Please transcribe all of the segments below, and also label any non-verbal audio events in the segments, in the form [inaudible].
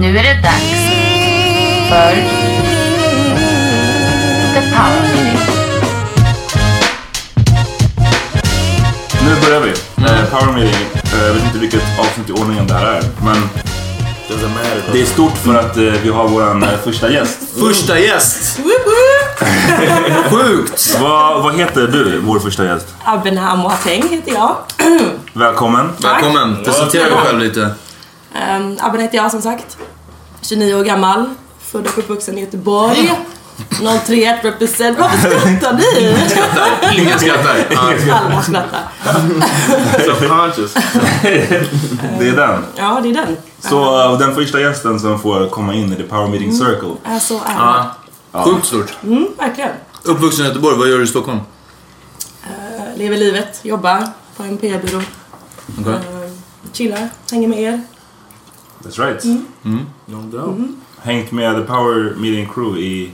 Nu är det dags för The Power Minute. Nu börjar vi. Eh, Power meeting. Eh, Jag vet inte vilket avsnitt i ordningen det här är, men Doesn't matter. det är stort för att eh, vi har vår eh, första gäst. [laughs] Första gäst! [laughs] Sjukt! Vad, vad heter du, vår första gäst? Abenham Moateng heter jag. [clears throat] Välkommen. Välkommen, presentera dig själv lite. Um, Abben heter jag som sagt. 29 år gammal. Född och uppvuxen i Göteborg. 01 represent. Varför skrattar ni? Skrattar. Ingen skrattar. [laughs] Alla skrattar. Subconscious. [laughs] Det är den. Ja, det är den. Så eh, den första gästen som får komma in i the Power Meeting Circle. Äh, Så är det. Ja. Sjukt stort. Mm, verkligen. Uppvuxen i Göteborg, vad gör du i Stockholm? Uh, lever livet, jobbar på en PR-byrå. Okej. Uh, chillar, hänger med er. That's right. No doubt. Hängt med the Power Meeting Crew i...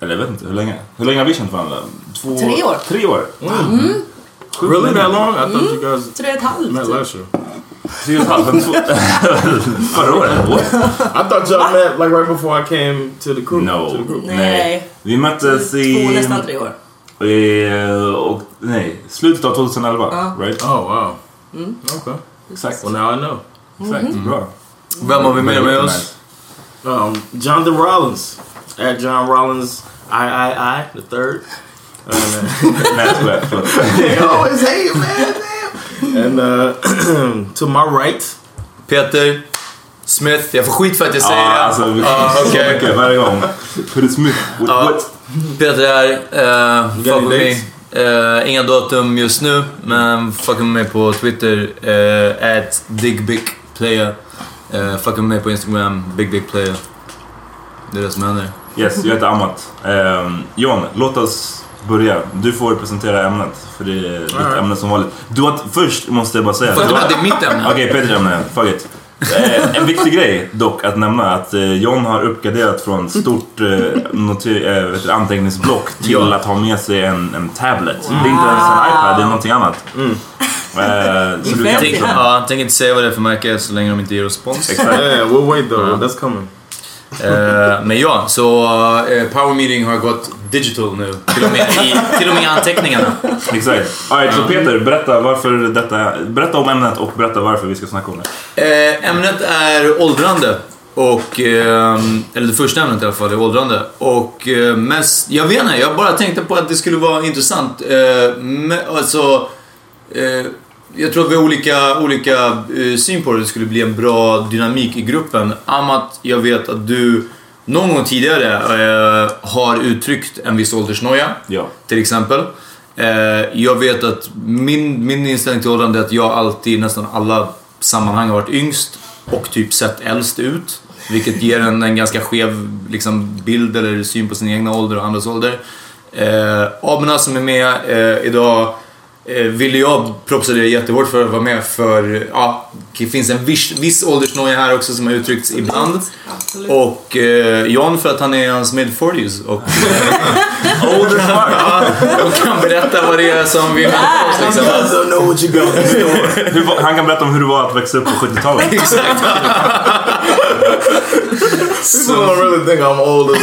Eller jag vet inte, hur länge? Hur länge har vi känt varandra? Två, Tre år. Tre år? Sjukt Really länge. that long? I thought you guys Tre och ett halvt. met typ. last year. Tre och ett halvt? men två- [laughs] Förra året? What? I thought y'all met like right before I came to the crew. No. To the group. Nej. Vi möttes Två, i... nästan tre år. i och, nej, slutet av 2011. Ja. Right? Oh wow. Okay. Exakt. Well now I know. Exakt. Bra. Vem har vi med med oss? Um, Jonathan Rollins at John Rollins I I I the third. And, uh, Nej, jag skojar. Förlåt. they always hate it, man. Damn. And uh, [clears throat] to my right, Peter Smith. Jag får skit för att jag säger Ja, det. alltså vi så okej. mycket varje gång. Peter Smith. What? Ja. what? Peter här. Uh, fuck any with me. dates? Eh, inga datum just nu, men fucka med mig på Twitter. Uh, at digbigplayer. Uh, fucka med mig på Instagram, bigbigplayer. Det är det som händer. Yes, jag heter Amat. Um, John, låt oss börja. Du får presentera ämnet, för det är ditt Alright. ämne som vanligt. Du har, först måste jag bara säga... Fuck, du har- det är mitt ämne. Okej, Peters ämne. Fuck it. Eh, en viktig grej dock att nämna att eh, John har uppgraderat från stort eh, noter- eh, vet du, anteckningsblock till Ja. att ha med sig en, en tablet. Det är inte ens en iPad, det är någonting annat. Mm. Eh, så du kan Tänk, ja, tänk inte säga vad det är för märke så länge de inte ger respons. Exakt. Yeah, we'll wait though. That's coming. Eh, men ja, så eh, Power Meeting har gått digital nu. Till och med i, till och med i anteckningarna. Exakt. Alright, så Peter, berätta, varför detta, berätta om ämnet och berätta varför vi ska snacka om det. Eh, ämnet är åldrande. Och, eller det första ämnet i alla fall är åldrande. Och mest, jag vet inte, jag bara tänkte på att det skulle vara intressant. Eh, me- alltså, jag tror att vi har olika, olika eh, syn på det. Det skulle bli en bra dynamik i gruppen. Amat, jag vet att du någon gång tidigare eh, har uttryckt en viss åldersnoja. Ja. Till exempel. Eh, jag vet att min, min inställning till åldrande är att jag alltid, nästan alla sammanhang har varit yngst och typ sett äldst ut. Vilket ger en, en ganska skev liksom, bild eller syn på sin egna ålder och andras ålder. Eh, Abna som är med eh, idag ville jag propsade jättehårt för att vara med för ja, det finns en viss, viss åldersnoja här också som har uttryckts ibland. Och eh, John för att han är i hans mid-40s och [laughs] Older fuck! ja, och kan berätta vad det är som vi väntar oss. Liksom. don't know what you got in [laughs] store. Hur Han kan berätta om hur det var att växa upp på 70-talet. [laughs] Exakt. People don't really think I'm old as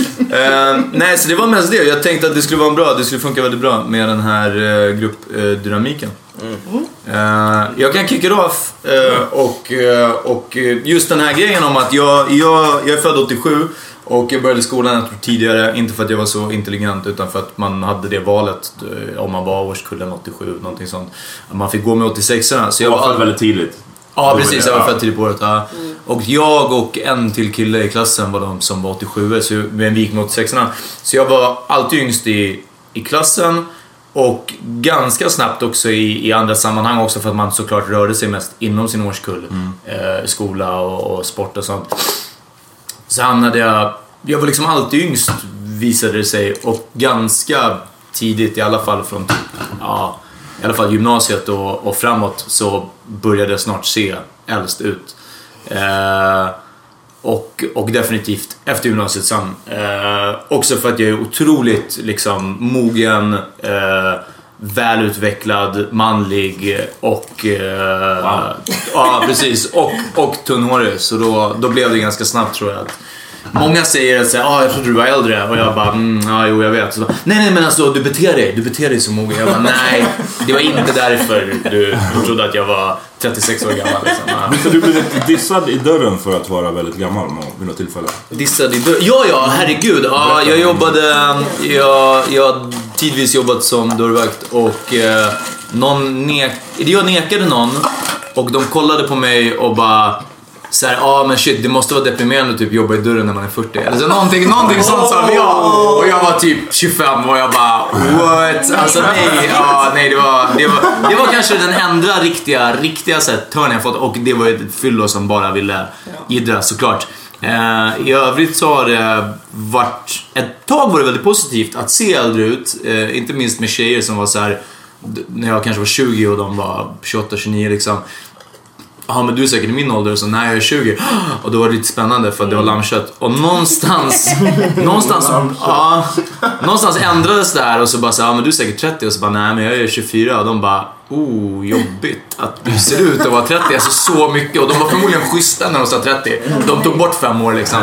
I Eh, nej, så det var mest det. Jag tänkte att det skulle vara bra, det skulle funka väldigt bra med den här uh, gruppdynamiken. Eh, jag kan kicka off eh, och, eh, och eh, just den här grejen om att jag, jag, jag är född 87 och jag började skolan tidigare, inte för att jag var så intelligent utan för att man hade det valet eh, om man var årskullen 87, någonting sånt. Man fick gå med 86 så jag var född väldigt tidigt. Ja, Då precis. Jag var född tidigt på året. Ja. Och jag och en till kille i klassen var de som var 87 så men vi gick med 86 Så jag var alltid yngst i, i klassen och ganska snabbt också i, i andra sammanhang också för att man såklart rörde sig mest inom sin årskull. Eh, skola och, och sport och sånt. Så hamnade jag... Jag var liksom alltid yngst visade det sig och ganska tidigt i alla fall från typ, ja, i alla fall gymnasiet och, och framåt så började jag snart se äldst ut. Eh, och, och definitivt efter gymnasiet sen. Eh, också för att jag är otroligt liksom mogen, eh, välutvecklad, manlig och... Eh, Ja, precis. Och, och tunnhårig. Så då, då blev det ganska snabbt tror jag. att- Många säger att så ah, jag trodde du var äldre och jag bara, mm, ja, jo jag vet. Så bara, nej, nej men alltså du beter dig, du beter dig så mogen. Jag bara, nej, det var inte därför du, du trodde att jag var 36 år gammal. Liksom. Har du blivit dissad i dörren för att vara väldigt gammal vid något tillfälle? Dissad i dörr. Ja, ja, herregud. Ja, jag jobbade... Jag, jag har tidvis jobbat som dörrvakt och eh, någon nek, jag nekade någon och de kollade på mig och bara så här, ja ah, men shit det måste vara deprimerande att typ jobba i dörren när man är 40. Eller så någonting, någonting sånt sa jag. Och jag var typ 25 och jag bara what? Alltså nej, ja, nej det, var, det, var, det var kanske den enda riktiga, riktiga så här, törn jag fått och det var ett fyllo som bara ville jiddra såklart. Eh, I övrigt så har det varit, ett tag var det väldigt positivt att se äldre ut. Eh, inte minst med tjejer som var så här när jag kanske var 20 och de var 28-29 liksom. Ja men du är säkert i min ålder och så nej jag är 20. [gasps] Och då var det lite spännande för att det var lammkött. Och någonstans, [laughs] någonstans, ja, någonstans ändrades det här och så bara så ja men du är säkert 30 och så bara nej men jag är 24 och de bara oh jobbigt att du ser ut att vara 30, alltså så mycket. Och de var förmodligen schyssta när de sa 30. De tog bort fem år liksom.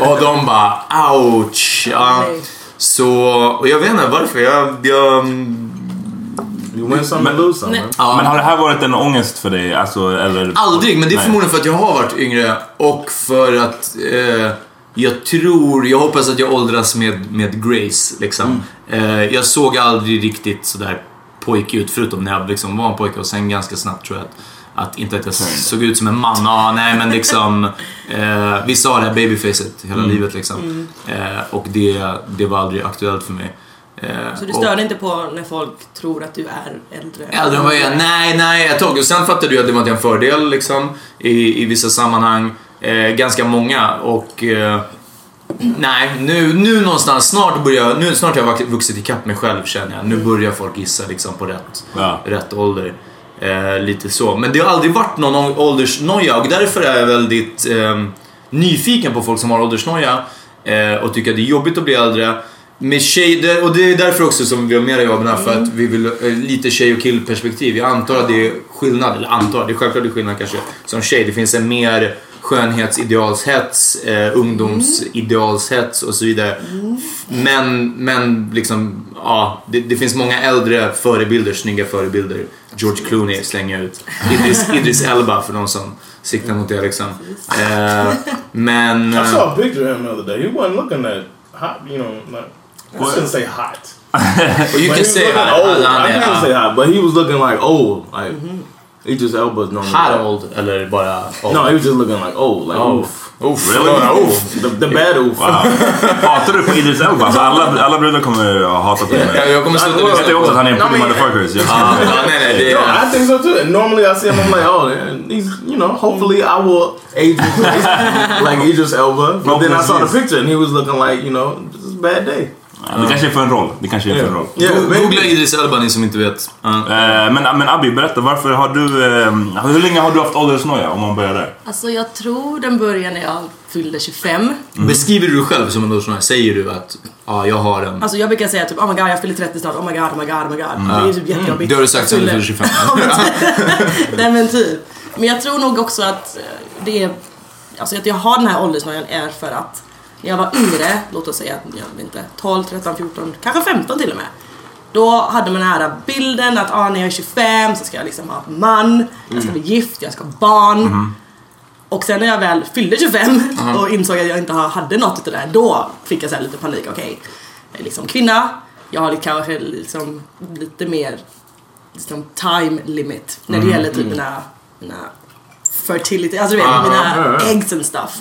Och de bara ouch. Ja. Så, och jag vet inte varför. Jag, jag You win some and lose some. Ja. Men har det här varit en ångest för dig? Alltså, eller... Aldrig, men det är Nej. förmodligen för att jag har varit yngre och för att eh, jag tror, jag hoppas att jag åldras med, med grace liksom. Eh, jag såg aldrig riktigt sådär pojkig ut förutom när jag liksom var en pojke och sen ganska snabbt tror jag att att inte att jag såg ut som en man, ja, nej men liksom [laughs] eh, Vissa har det här babyfacet hela livet liksom. Eh, och det, det var aldrig aktuellt för mig. Eh, Så du och- stör dig inte på när folk tror att du är äldre? Äldre än vad jag är? Nej, nej, ett tag. Och sen fattade jag att det var en fördel liksom i, i vissa sammanhang. Eh, ganska många och... Eh, nej, nu, nu någonstans, snart börjar nu, snart har jag vuxit ikapp mig själv känner jag. Nu börjar folk gissa liksom på rätt, Ja. rätt ålder. Eh, lite så. Men det har aldrig varit någon åldersnoja och därför är jag väldigt eh, nyfiken på folk som har åldersnoja eh, och tycker att det är jobbigt att bli äldre. Med det- och det är därför också som vi har med jobben för att vi vill eh, lite tjej och killperspektiv. Jag antar att det är skillnad, eller antar, det är självklart det är skillnad kanske som tjej. Det finns en mer skönhetsidealshets, eh, ungdomsidealshets och så vidare. Men, men liksom, ja, det, det finns många äldre förebilder, snygga förebilder. George Clooney slänger ut. Idris, [laughs] Idris Elba för de som siktar mot det liksom. Eh, men... I saw a picture of him the other day. He wasn't looking that hot, you know. Like, I shouldn't say hot. Well, you But can was say looking hot. Old. Han I can't ja. say hot, but he was looking like old. Like Idris Elba's normally. Hot old eller bara old? No, he was just looking like old. Like Oh. oof. Oof. Really? Bara oof. The, the bad oof. Wow. Hatar du på Idris Elba? Alltså alla, alla brudar kommer ha hatat honom. Jag, jag kommer sluta Well, Jag lyssna vet också att han är en I pretty mean- motherfucker. så [laughs] jag- oh, Ja, ja, nej, nej, det No, är... I think so too. And normally I see him, I'm like, oh, he's, you know, hopefully I will age in place [laughs] like Idris Elba. But then I saw the picture and he was looking like, you know, this is a bad day. Ja, Det kanske är för en roll. Det kanske är för en roll. Yeah, Go- Googla. Idris Elba ni som inte vet. Ja. Eh, Men, men Abby, berätta. Varför har du... eh, Hur länge har du haft åldersnoja? Om man börjar där. Alltså jag tror den började när jag fyllde 25. Beskriver du dig själv som en åldersnoja? Säger du att ja, jag har en... Alltså jag brukar säga typ oh my god jag fyller 30 snart, oh my god, oh my god, oh my god. Det är typ jättejobbigt. Det har du sagt sen du Jag fyllde 25. Ja, men typ. [laughs] Nej men typ. Men jag tror nog också att eh, det är, alltså att jag har den här åldersnojan är för att när jag var yngre, låt oss säga, jag vet inte, 12, 13, 14, kanske 15 till och med. Då hade man den här bilden att ah, när jag är 25 så ska jag liksom ha man, jag ska bli gift, jag ska ha barn. Och sen när jag väl fyllde 25 och insåg att jag inte ha- hade något utav det där, då fick jag så lite panik. Okej, jag är liksom kvinna, jag har kanske liksom lite mer liksom time limit när det gäller typ mina, mina fertility, alltså du vet mina eggs and stuff.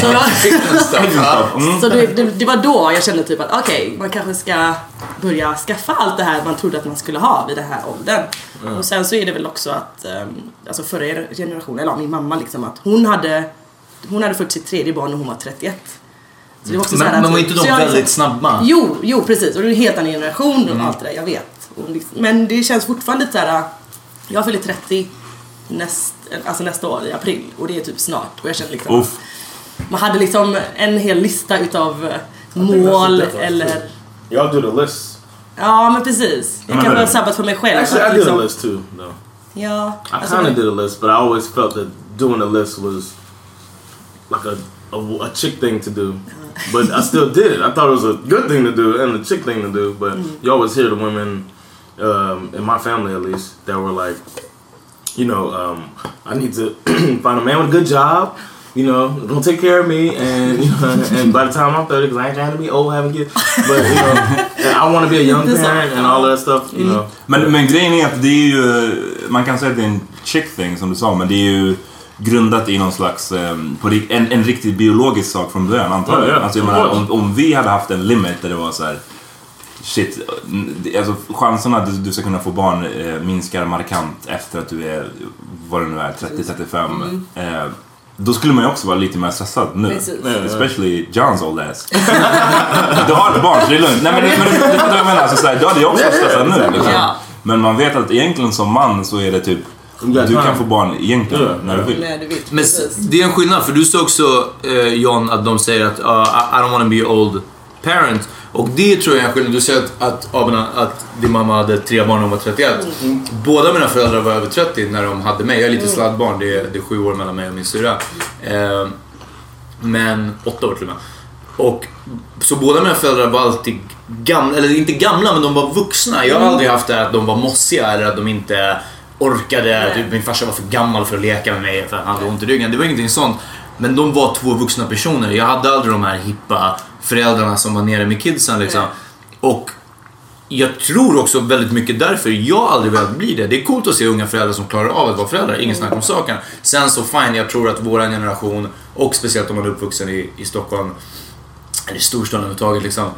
Så, [laughs] [laughs] så det, det, det var då jag kände typ att okej, man kanske ska börja skaffa allt det här man trodde att man skulle ha vid den här åldern. Och sen så är det väl också att, um, alltså förra generationen, eller min mamma liksom, att hon hade, hon hade fått sitt tredje barn när hon var 31. Så det var också så här Men, att- men var inte så de väldigt liksom- snabba? Jo, jo precis. Och det är en helt annan generation och allt det där, jag vet. Liksom, men det känns fortfarande lite såhär, jag fyller 30 näst, alltså nästa år i april och det är typ snart. Och jag känner liksom, Uff. man hade liksom en hel lista utav eh, mål eller, Y'all do the list. ja men precis. Jag men har det- sabbat för mig själv. Actually, att I did a liksom, list too, though. ja, I alltså, kind of did a list, but I always felt that doing a list was like a, a, a chick thing to do. But I still did it. I thought it was a good thing to do and a chick thing to do. But you always hear the women, um, in my family at least, that were like, you know, um, I need to [clears throat] find a man with a good job. You know, gonna take care of me, and you know, [laughs] and by the time I'm 30, because I ain't trying to be old, having kids, but you know, [laughs] I want to be a young parent and all that stuff. You know, Men, men grejen är att det är ju... Man kan säga att det är en chick thing som du sa, men det är ju grundat i någon slags... ehm, på en, en riktigt biologisk sak från början antar jag. Ja, ja. Alltså jag menar, om, om vi hade haft en limit där det var så här. Shit, alltså chanserna att du, du ska kunna få barn eh, minskar markant efter att du är, vad det nu är, 30-35. Eh, då skulle man ju också vara lite mer stressad nu. Precis. Especially Johns old ass. [laughs] du har ett barn så det är lugnt. Nej men, men, det är vad jag menar. Alltså, så här, då hade jag också varit stressad nu. Liksom. Ja. Men man vet att egentligen som man så är det typ du kan få barn egentligen Ja. när du vill. Nej, du. Men det är en skillnad, för du sa också eh, John att de säger att uh, I, I don't want to be old parent. Och det tror jag är en skillnad. Du säger att, att, Abena, att din mamma hade tre barn när hon var 31. Båda mina föräldrar var över 30 när de hade mig. Jag är lite sladdbarn, det är, det är sju år mellan mig och min syrra. Eh, men åtta år till och med. Och, så båda mina föräldrar var alltid gamla, eller inte gamla men de var vuxna. Jag har aldrig haft det att de var mossiga eller att de inte orkade. Typ, min farsa var för gammal för att leka med mig för han hade ont i ryggen. Det var ingenting sånt. Men de var två vuxna personer. Jag hade aldrig de här hippa föräldrarna som var nere med kidsen liksom. Och jag tror också väldigt mycket därför jag aldrig velat bli det. Det är coolt att se unga föräldrar som klarar av att vara föräldrar, ingen snack om saken. Sen så fine, jag tror att våran generation, och speciellt om man är uppvuxen i, i Stockholm, eller i storstan överhuvudtaget liksom.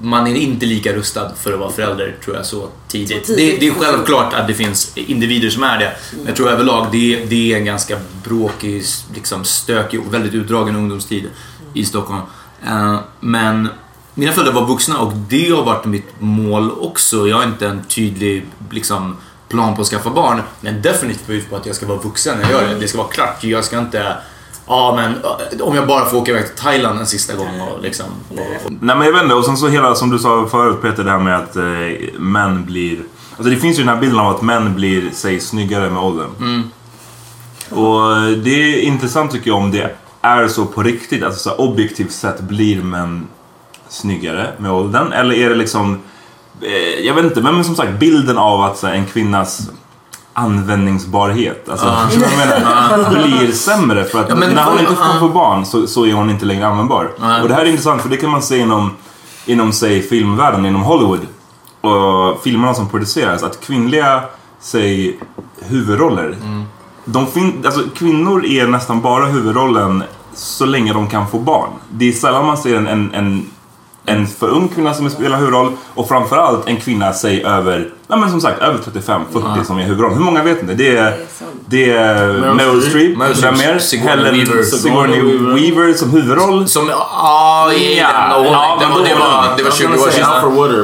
man är inte lika rustad för att vara förälder tror jag så tidigt. Så tidigt. Det, det är självklart att det finns individer som är det. Men jag tror överlag det, det är en ganska bråkig, liksom stökig och väldigt utdragen ungdomstid i Stockholm. Eh, men mina föräldrar var vuxna och det har varit mitt mål också. Jag har inte en tydlig liksom, plan på att skaffa barn. Men definitivt på att jag ska vara vuxen när jag gör det. Det ska vara klart. Jag ska inte... Ja men eh, om jag bara får åka iväg till Thailand en sista gång och liksom... Och, Nej men jag vet inte, och sen så hela som du sa förut Peter, det här med att eh, män blir... Alltså det finns ju den här bilden av att män blir, säg, snyggare med åldern. Mm. Och eh, det är intressant tycker jag om det är så på riktigt, alltså så här, objektivt sett blir män snyggare med åldern? Eller är det liksom, eh, jag vet inte, men som sagt bilden av att så här, en kvinnas användningsbarhet, alltså vad jag menar? Blir sämre för att Ja, när hon inte får, får barn så, så är hon inte längre användbar. Nej. Och det här är intressant för det kan man se inom, inom säg filmvärlden, inom Hollywood och filmerna som produceras, att kvinnliga, säg huvudroller de fin- alltså, kvinnor är nästan bara huvudrollen så länge de kan få barn. Det är sällan man ser en, en, en, en för ung kvinna som spelar huvudroll och framförallt en kvinna, säg över, ja, men som sagt, över 35-40 som är huvudrollen. Hur många vet inte? Det är, det är Meryl Streep. Mer? Sigourney Helen Weaver. Sigourney Sigourney Weaver som huvudroll. som, ja, i Ja, ja, det, men var, det, var, det var I'm 20 gonna år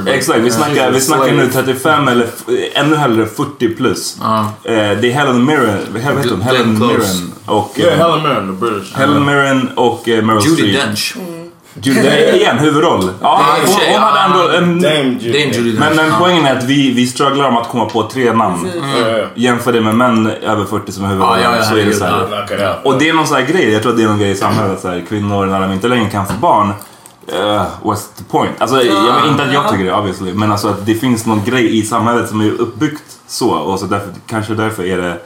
sedan. Exakt, vi snackar, vi snackar nu slave. 35 eller ännu hellre 40 plus. Eh, det är Helen Mirren, vad heter hon? Glenn Helen. Mirren och... Yeah, eh, Helen Mirren, the British. Helen Mirren och eh, Meryl Judi Streep. Dench. Judy igen, huvudroll. Ja, hon, hon hade ändå en... Dame Judy. Men, men poängen är att vi, vi strugglar om att komma på tre namn. Yeah. Jämför det med män över 40 som är huvudrollen. Ja, ja, ja, så är det så här. Och det är någon sån här grej, jag tror att det är någon grej i samhället att så här, kvinnor när de inte längre kan få barn Uh, what's the point? Alltså, jag menar inte att jag tycker det obviously, men alltså att det finns någon grej i samhället som är uppbyggt så och så därför, kanske därför är det...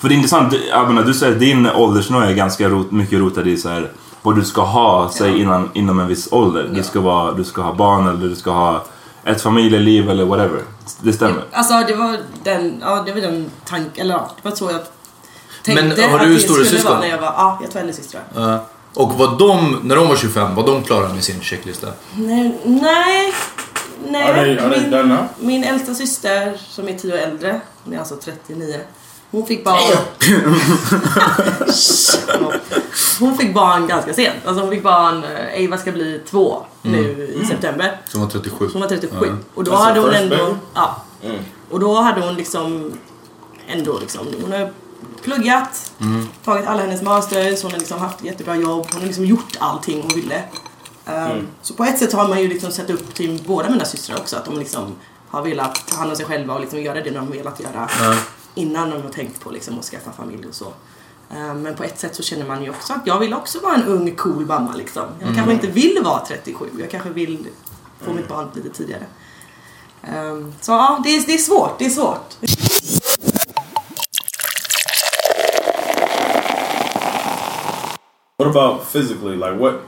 För det är intressant, du- jag menar, du säger att din åldersnoja är ganska rot, mycket rotad i så här, vad du ska ha säg, innan, inom en viss ålder. Du, ska vara, du ska ha barn eller du ska ha ett familjeliv eller whatever. Det stämmer. Alltså det var den, ja det var den tanken, eller ja, det var så jag tänkte Men har att du det stora skulle vara när jag var, ja jag två äldre systrar. Ja. Och var de, när de var 25, var de klara med sin checklista? Nej, nej, nej. Are they- are they min, min äldsta syster som är 10 år äldre, hon är alltså 39. Hon fick barn... [laughs] hon fick barn ganska sent. Alltså hon fick barn, eh, Eva ska bli två nu i september. Som var 37. Hon var 37. Och då That's hade hon first ändå... baby? Ja. Och då hade hon liksom ändå liksom, hon har pluggat, tagit alla hennes masters, hon har liksom haft jättebra jobb, hon har liksom gjort allting hon ville. Um, Så på ett sätt har man ju liksom sett upp till båda mina systrar också, att de liksom har velat ta hand om sig själva och liksom göra det de velat göra innan de har tänkt på liksom att skaffa familj och så. Um, Men på ett sätt så känner man ju också att jag vill också vara en ung cool mamma liksom. Jag kanske inte vill vara 37, jag kanske vill få mitt barn lite tidigare. Um, Så ja, det är, det är svårt, det är svårt. What about physically? Like, what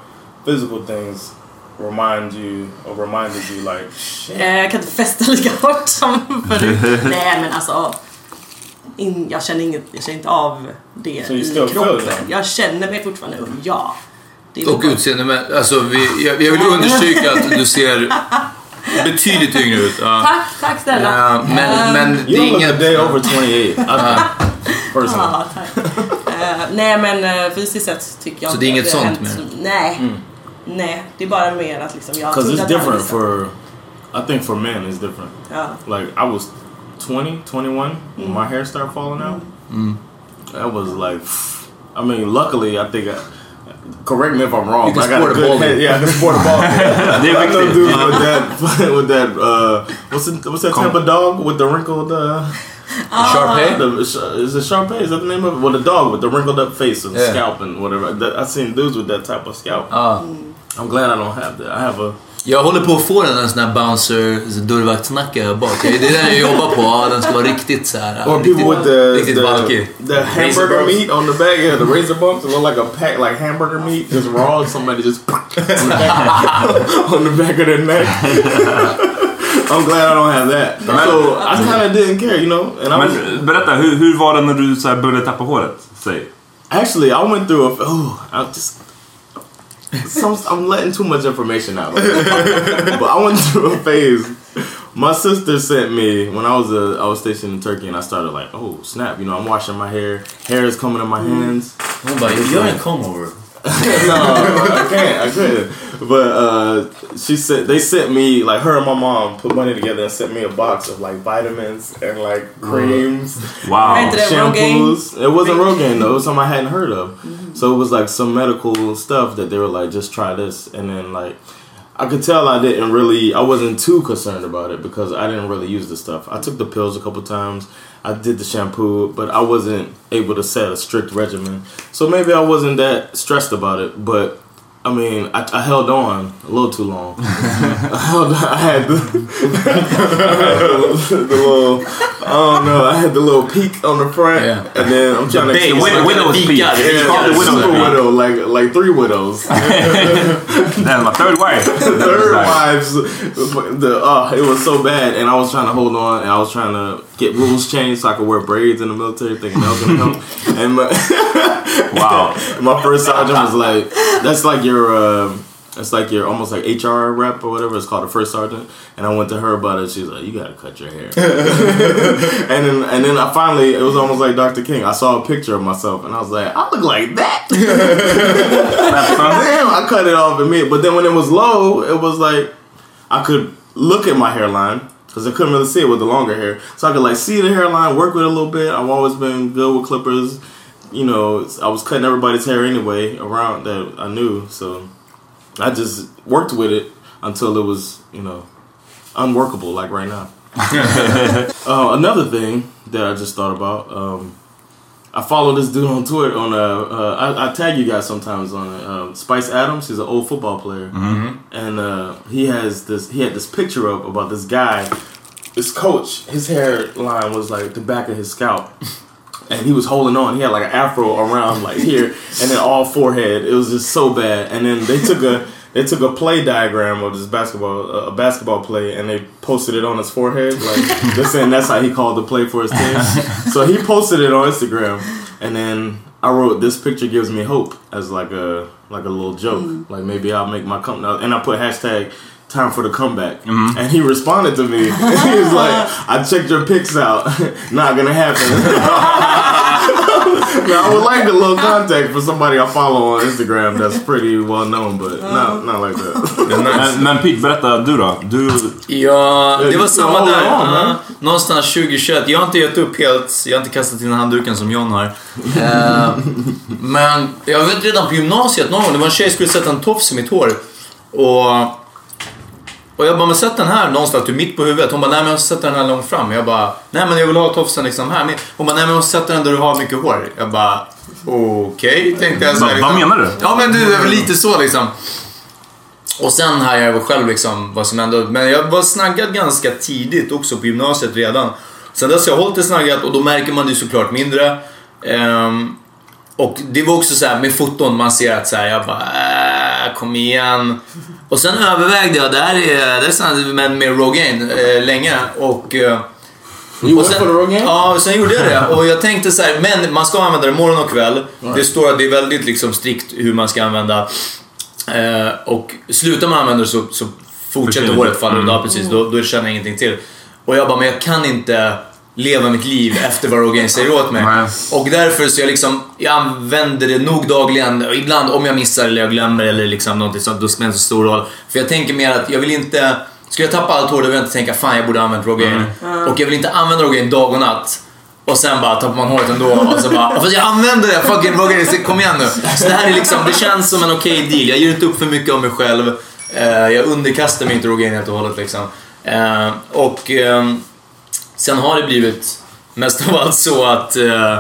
physical things remind you or reminded you, like, shit? Eh, Jag kan inte festa lika hårt som förut. [laughs] Nej men alltså. In, jag, känner inget, jag känner inte av det you i kroppen. Jag känner mig fortfarande ung, ja. Det är Och bara- utseende, men alltså vi, jag, jag vill understryka att du ser betydligt yngre ut. Ja. Tack, tack snälla. Ja, men, men det är inget... day over 28. I think, personally. Ja, tack. Eh, nej men eh, fysiskt sett tycker jag Så det är inte inget sånt hänt mer? så- Nej. Nej, det är bara mer att liksom jag Because it's different for, I think for men it's different. Ja. Like I was 20, 21 when my hair started falling out. That was like, I mean, luckily I think I, correct me if I'm wrong. You can but I got a a good ball head. Yeah, I can sport a ball. Det är [laughs] I know viktigt. dudes with that [laughs] with that uh what's it, what's that type of dog with the wrinkled uh Sharpay? the, is it Sharpay? Is that the name of it? Well, the dog with the wrinkled up face and Yeah. scalp and whatever. That, I've seen dudes with that type of scalp. Ja. I'm glad I don't have that. I have a Jag håller på att få den en sån här bouncer dörrvaktsnacka här bak. Det är den jag jobbar på. Ja, den ska vara riktigt så här. Or riktigt, people with the riktigt the, valkig. the hamburger meat on the back, yeah, the razor bumps, it look like a pack like hamburger meat, just raw. Somebody just [laughs] on the back, of their neck. [laughs] I'm glad I don't have that. So I kind of didn't care, you know. And I was Men berätta, hur, hur var det när du så här började tappa håret? Säg. actually I went through a oh I just some, I'm letting too much information out. but I went through a phase. My sister sent me when I was a I was stationed in Turkey and I started like, oh snap, you know, I'm washing my hair, hair is coming in my hands. Hon bara, gör en comb over. [laughs] no, I can't. I couldn't. But uh, she said they sent me like her and my mom put money together and sent me a box of like vitamins and like creams. Wow. Right, Rogaine? shampoos. It wasn't Rogaine though. It was something I hadn't heard of. So it was like some medical stuff that they were like, just try this, and then like. I could tell I didn't really, I wasn't too concerned about it because I didn't really use the stuff. I took the pills a couple times. I did the shampoo, but I wasn't able to set a strict regimen. So maybe I wasn't that stressed about it, but I mean, I, I held on a little too long. [laughs] [laughs] I, held, [laughs] I had the, the little, I don't know, I had the little peak on the front, Yeah. and then I'm trying to Big, keep- widow- widow's peak. Yeah, Yeah, called the widow's super peak. widow, like like three widows. [laughs] Then my third wife. [laughs] Third wives, the uh, it was so bad, and I was trying to hold on, and I was trying to get rules changed so I could wear braids in the military, thinking that was gonna help. And my, [laughs] Wow. my first sergeant was like, "That's like your, uh, that's like your almost like HR rep or whatever. It's called a first sergeant." And I went to her about it. She's like, "You gotta cut your hair." [laughs] [laughs] and then and then I finally, it was almost like Dr. King. I saw a picture of myself, and I was like, "I look like that." [laughs] Damn, I cut it off immediately. But then when it was low, it was like I could look at my hairline because I couldn't really see it with the longer hair. So I could like see the hairline, work with it a little bit. I've always been good with clippers. You know, I was cutting everybody's hair anyway around that I knew. So I just worked with it until it was, you know, unworkable like right now. [laughs] uh, another thing that I just thought about. Um, I follow this dude on Twitter. On uh, uh I, I tag you guys sometimes on it. Um, Spice Adams. He's an old football player, and uh, he has this. He had this picture up about this guy. This coach. His hairline was like the back of his scalp, and he was holding on. He had like an afro around like here, and then all forehead. It was just so bad. And then they took a. They took a play diagram of this basketball, a basketball play, and they posted it on his forehead. Like they're saying that's how he called the play for his team. so he posted it on Instagram, and then I wrote, "This picture gives me hope" as like a like a little joke. Mm-hmm. Like maybe I'll make my company, and I put hashtag time for the comeback. And he responded to me. [laughs] he was like, "I checked your pics out. [laughs] Not gonna happen." [laughs] now, I would like a little contact for somebody I follow on Instagram that's pretty well known, but not not like that. Men, men Pete, berätta du då. Du, Ja, det var samma där. men. någonstans 2021. Jag har inte gett upp helt. Jag har inte kastat in handduken som John har. Eh, men jag vet redan på gymnasiet någon gång, det var en tjej som skulle sätta en tofs i mitt hår. Och, och jag bara, men sätt den här någonstans, typ mitt på huvudet. Hon bara, nej men jag måste sätta den här långt fram. Jag bara, nej men jag vill ha tofsen liksom här. Hon bara, nej men jag måste sätta den där du har mycket hår. Jag bara, okej, tänkte jag. så här, vad, vad menar du? Ja men du, var lite så liksom. Och sen har jag själv liksom vad som hände. Men jag var snaggad ganska tidigt också på gymnasiet redan. Sen dess har jag hållit det snaggat och då märker man det såklart mindre. Ehm, och det var också så här med foton, man ser att så här, jag bara äh, kom igen. Och sen övervägde jag, det här är, det är sant, men med Rogaine eh, länge. Och, You och Rogaine? Ja, sen gjorde jag det. Och jag tänkte så här, men man ska använda det morgon och kväll. Det står att det är väldigt liksom strikt hur man ska använda. Eh, och slutar man använda det så, så fortsätter håret falla. Mm. Ja, precis. Då, då känner jag ingenting till. Och jag bara, men jag kan inte leva mitt liv efter vad Rogaine säger åt mig. Nej. Och därför så jag liksom, jag använder det nog dagligen. Ibland om jag missar eller jag glömmer eller liksom någonting sånt, då spelar det inte så stor roll. För jag tänker mer att jag vill inte, skulle jag tappa allt hår då vill jag inte tänka fan jag borde använt Rogaine. Och jag vill inte använda Rogaine dag och natt. Och sen bara tappar man håret ändå och så bara, fast jag använder det, fucking Rogaine, så kom igen nu. Så det här är liksom, det känns som en okej deal. Jag ger inte upp för mycket av mig själv. Eh, jag underkastar mig inte Rogaine helt och hållet liksom. Eh, och ehm, Sen har det blivit mest av allt så att eh,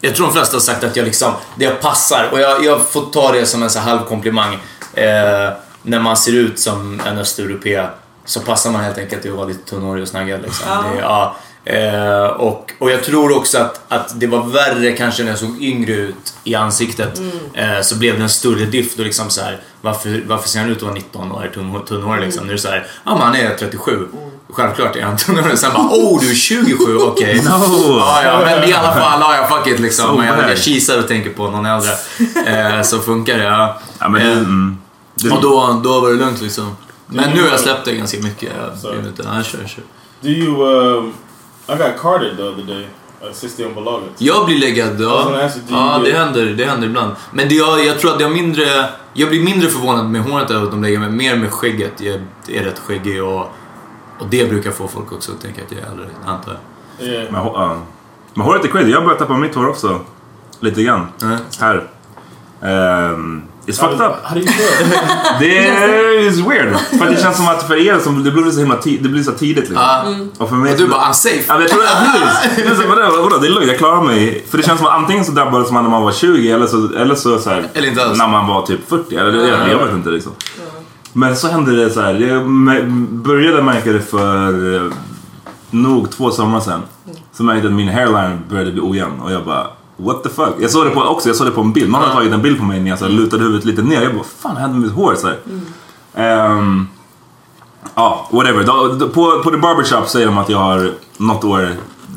jag tror de flesta har sagt att jag liksom, det jag passar och jag, jag får ta det som en så halv komplimang. Eh, när man ser ut som en östeuropé så passar man helt enkelt till att vara lite tunnhårig och snaggad. Liksom. Det, ja, eh, och, och jag tror också att, att det var värre kanske när jag såg yngre ut i ansiktet. Eh, så blev det en större diff då liksom så här, varför, varför ser han ut att vara 19 och är tunn- tunnhårig liksom? Nu är det så här, ja men han är 37. Självklart är han tunnare. [laughs] Sen bara, oh du är 27, okej. [laughs] No. Ja, ja, men i alla fall, ja, ja, fuck it liksom. So jag, jag kisar och tänker på någon äldre. Eh, så funkar det. Ja. Ja, men Eh, mm. det, och då, då var det lugnt liksom. Men nu har jag släppt det ganska mycket. Jag inte. Ja, kör, kör. Do you? Um, I got carded the other day. Uh, 60 on bolaget. Jag blir läggad, ja. do you Ja, det händer, det händer ibland. Men det, jag, jag tror att har mindre... Jag blir mindre förvånad med håret över att de lägger mig, mer med skägget. Jag är rätt skäggig och, och det brukar få folk också att tänka att jag är äldre, antar jag. Yeah. men, ja. men håret är crazy. Jag har börjat tappa mitt hår också. Lite grann. Mm. Här. Um, it's fucked up. [laughs] Det är weird. För det känns som att för er som det blir så himla det blir så tidigt liksom. Ja. Och för mig Och du bara, I'm safe. Ja, men jag tror att det [laughs] vadå, vadå, det är lugnt, jag klarar mig. För det känns som att antingen så drabbades man när man var 20 eller så, eller så, så här, Eller inte alls. när man var typ 40. Eller, jag, jag vet inte liksom. Men så hände det så här. Jag började märka det för eh, nog två somrar sedan. Så märkte jag att min hairline började bli ojämn och jag bara What the fuck? Jag såg det på, också, jag såg det på en bild. Någon hade tagit en bild på mig när jag så här, lutade huvudet lite ner. Jag bara, fan hände med mitt hår? Så här. Ehm, Ja, whatever. Då, då, på, på the barbershop säger de att jag har något år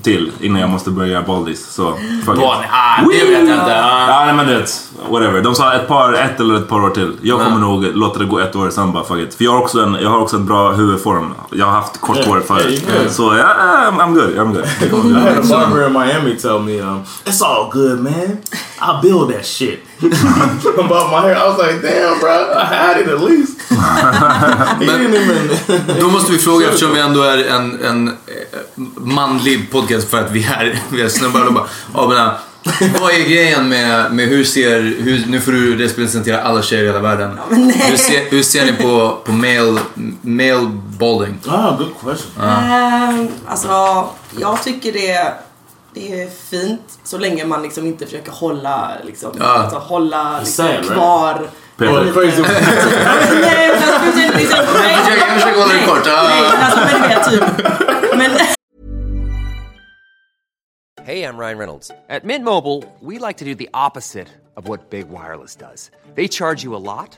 till innan jag måste börja göra baldies. Så fuck it. Ah, det vet jag inte. Ah. Ja, nej men du vet, whatever. De sa ett, par, ett eller ett par år till. Jag kommer nog låta det gå ett år sen bara fuck it. För jag har också en, jag har också en bra huvudform. Jag har haft kort Yeah, hår yeah, förut. Så ja, I'm, I'm good, I'm good. I had a barber in Miami tell me, um, "It's all good, man. I build that shit." [laughs] About my hair, I was like, "Damn, bro, I had it at least." [laughs] didn't even. Då måste vi fråga, eftersom vi ändå är en, en eh, manlig podcast för att vi är, vi är snubbar. Och bara, ja, men, vad är grejen med, med hur ser, hur, nu får du representera alla tjejer i hela världen. Hur ser, hur ser ni på, på male, male balding? Ah, good question. Ehm, alltså, jag tycker det, det är fint så länge man liksom inte försöker hålla, liksom, Ja. alltså, hålla liksom, right? kvar. Peter. Crazy. Nej, liksom, Jag försöker- jag hålla det kort. Nej, alltså, men du vet typ. Men, Hey, I'm Ryan Reynolds. At Mint Mobile, we like to do the opposite of what Big Wireless does. They charge you a lot,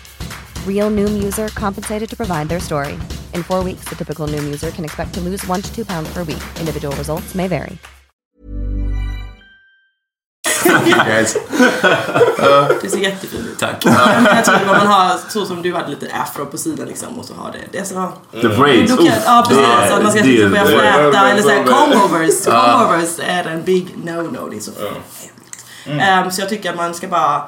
Real Noom user compensated to provide their story. In four weeks, the typical Noom user can expect to lose one to two pounds per week. Individual results may vary. Guys. det ser jättefint ut. Tack. Men [laughs] jag tror att man har så som du hade lite afro på sidan liksom och så har det. Det är så... The braids. Då kan, ja precis, Det- så att man ska det- liksom börja det- fläta eller såhär det- combovers. Combovers är en big no-no. Det är så hemskt. Ehm, så jag tycker att man ska bara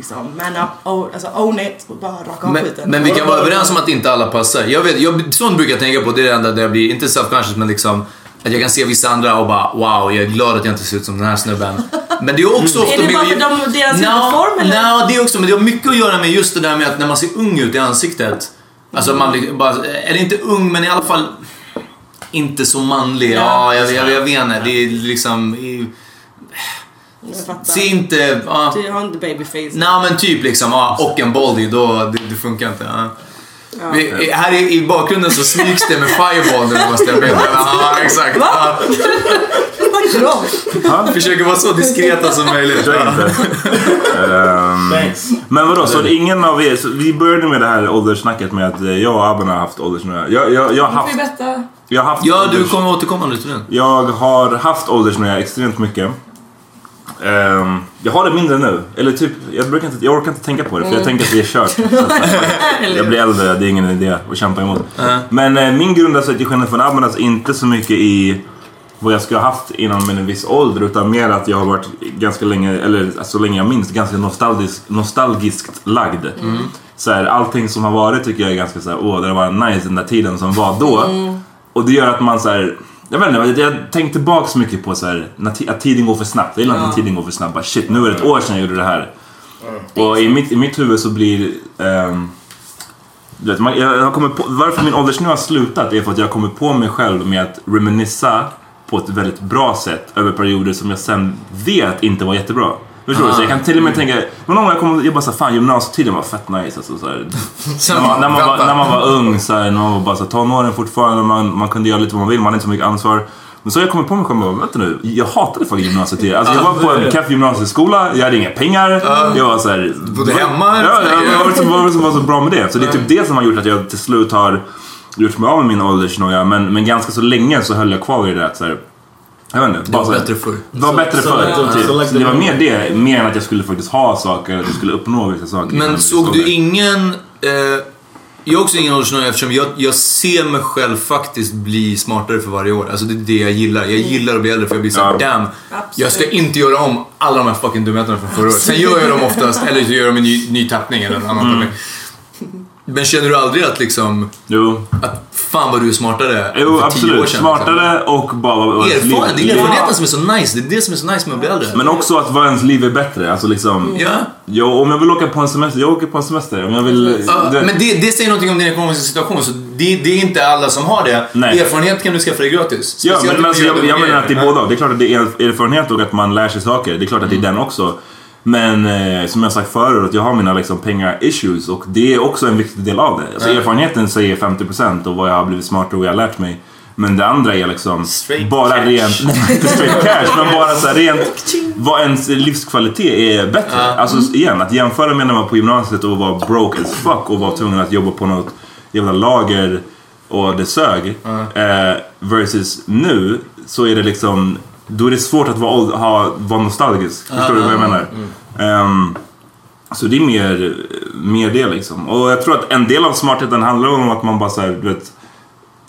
liksom man up, own, alltså own it och bara raka av Men, skiten. men vi kan vara överens om att inte alla passar. Jag vet, jag, sånt brukar jag tänka på. Det är det enda där jag blir, inte self-conscious, men liksom att jag kan se vissa andra och bara wow, jag är glad att jag inte ser ut som den här snubben. [laughs] Men det är också ofta Är det bara för de, deras Nå, hudform eller? nå, det är också, men det har mycket att göra med just det där med att när man ser ung ut i ansiktet. Alltså man blir bara, eller inte ung, men i alla fall inte så manlig. Ja, jag, jag, jag vet inte. Det är liksom... Se inte... Ja. Du har inte babyface. Nej men typ liksom, ja, och en baldy, då, det, det funkar inte. Ja. Ja. Vi, här i, i bakgrunden så smygs det med fireball nu måste jag veta. Ja, exakt. Ja. Försöker vara så diskreta som möjligt. Ehm, men vadå, så att ingen av er, vi började med det här ålderssnacket med att eh, jag och Abban har haft åldersnöja. Jag, jag, jag har haft, jag har haft Ja, du kommer återkommande till den. Jag har haft åldersnöja extremt mycket. Ehm, jag har det mindre nu. Eller typ, jag, brukar inte, jag orkar inte tänka på det för jag Mm. tänker att det är kört. [laughs] Jag blir äldre, det är ingen idé att kämpa emot. Ja. Men eh, min grundar sig till skillnad från Abban alltså inte så mycket i vad jag ska ha haft inom en viss ålder utan mer att jag har varit ganska länge, eller alltså, så länge jag minns, ganska nostalgisk, nostalgiskt lagd. Mm. Så här, allting som har varit tycker jag är ganska så här, åh det var nice den där tiden som var då. Och det gör att man så här, jag vet inte, jag tänker tillbaks mycket på så här, att tiden går för snabbt. Jag gillar inte när tiden går för snabbt. Bara, shit, nu är det ett år sedan jag gjorde det här. Och i mitt, i mitt huvud så blir ehm, du vet, man, jag har kommit på, varför min åldersnö har slutat är för att jag har kommit på mig själv med att reminissa på ett väldigt bra sätt över perioder som jag sen vet inte var jättebra. Förstår du? Så jag kan till och med tänka, men någon gång jag kommer, jag bara såhär, fan gymnasietiden var fett nice alltså, så här, när, man, när, man var, när man var ung, så här, när man var bara så här, tonåring fortfarande, man, man kunde göra lite vad man vill, man hade inte så mycket ansvar. Men så har jag kommit på mig själv, vänta nu, jag hatade fan gymnasietiden. Alltså, jag var på en keff gymnasieskola, jag hade inga pengar, jag var såhär... Bodde hemma? Ja, ja, vad var det som var det som var så bra med det? Så det är typ det som har gjort att jag till slut har gjort mig av med min åldersnoja, men, men ganska så länge så höll jag kvar i det att så här, jag vet inte, Det var så bättre förr. Det var bättre förr. så- typ. Så det var mer det, mer än att jag skulle faktiskt ha saker, att jag skulle uppnå vissa saker. Men innan såg du ingen... Eh, jag har också ingen åldersnöja eftersom jag, jag ser mig själv faktiskt bli smartare för varje år. Alltså det är det jag gillar. Jag gillar att bli äldre för jag blir såhär, Ja. damn. Jag ska inte göra om alla de här fucking dumheterna från förra året. Sen gör jag dem oftast, eller så gör jag dem i ny, ny tappning eller en annan Mm. tappning. Men känner du aldrig att liksom, Jo, att fan vad du är smartare jo för tio år absolut. sedan? Smartare och bara Erfaren, det är erfarenheten som är så nice. Det är det som är så nice med att bli äldre. Men också att vara ens liv är bättre. Alltså liksom, Ja. jag, om jag vill åka på en semester, jag åker på en semester. Om jag vill... Ja, du vet- men det, det säger någonting om din ekonomiska situation. Så det, det är inte alla som har det. Nej. Erfarenhet kan du skaffa dig gratis. Ja, men om alltså, jag, jag menar att det är båda. Det är klart att det är erfarenhet och att man lär sig saker. Det är klart att det är den också. Men eh, som jag sagt förut, att jag har mina liksom, pengar-issues och det är också en viktig del av det. Alltså, Ja. Erfarenheten säger 50% och vad jag har blivit smartare och vad jag har lärt mig. Men det andra är liksom Straight bara cash. rent, [laughs] nej, inte straight cash, men bara så här rent vad ens livskvalitet är bättre. Ja. Alltså igen, att jämföra med när man var på gymnasiet och var broke as fuck och var tvungen att jobba på något jävla lager och det sög. Eh, versus nu så är det liksom, då är det svårt att vara, ha, vara nostalgisk. Förstår du vad jag menar? Ehm, så det är mer, mer det liksom. Och jag tror att en del av smartheten handlar om att man bara så här, du vet,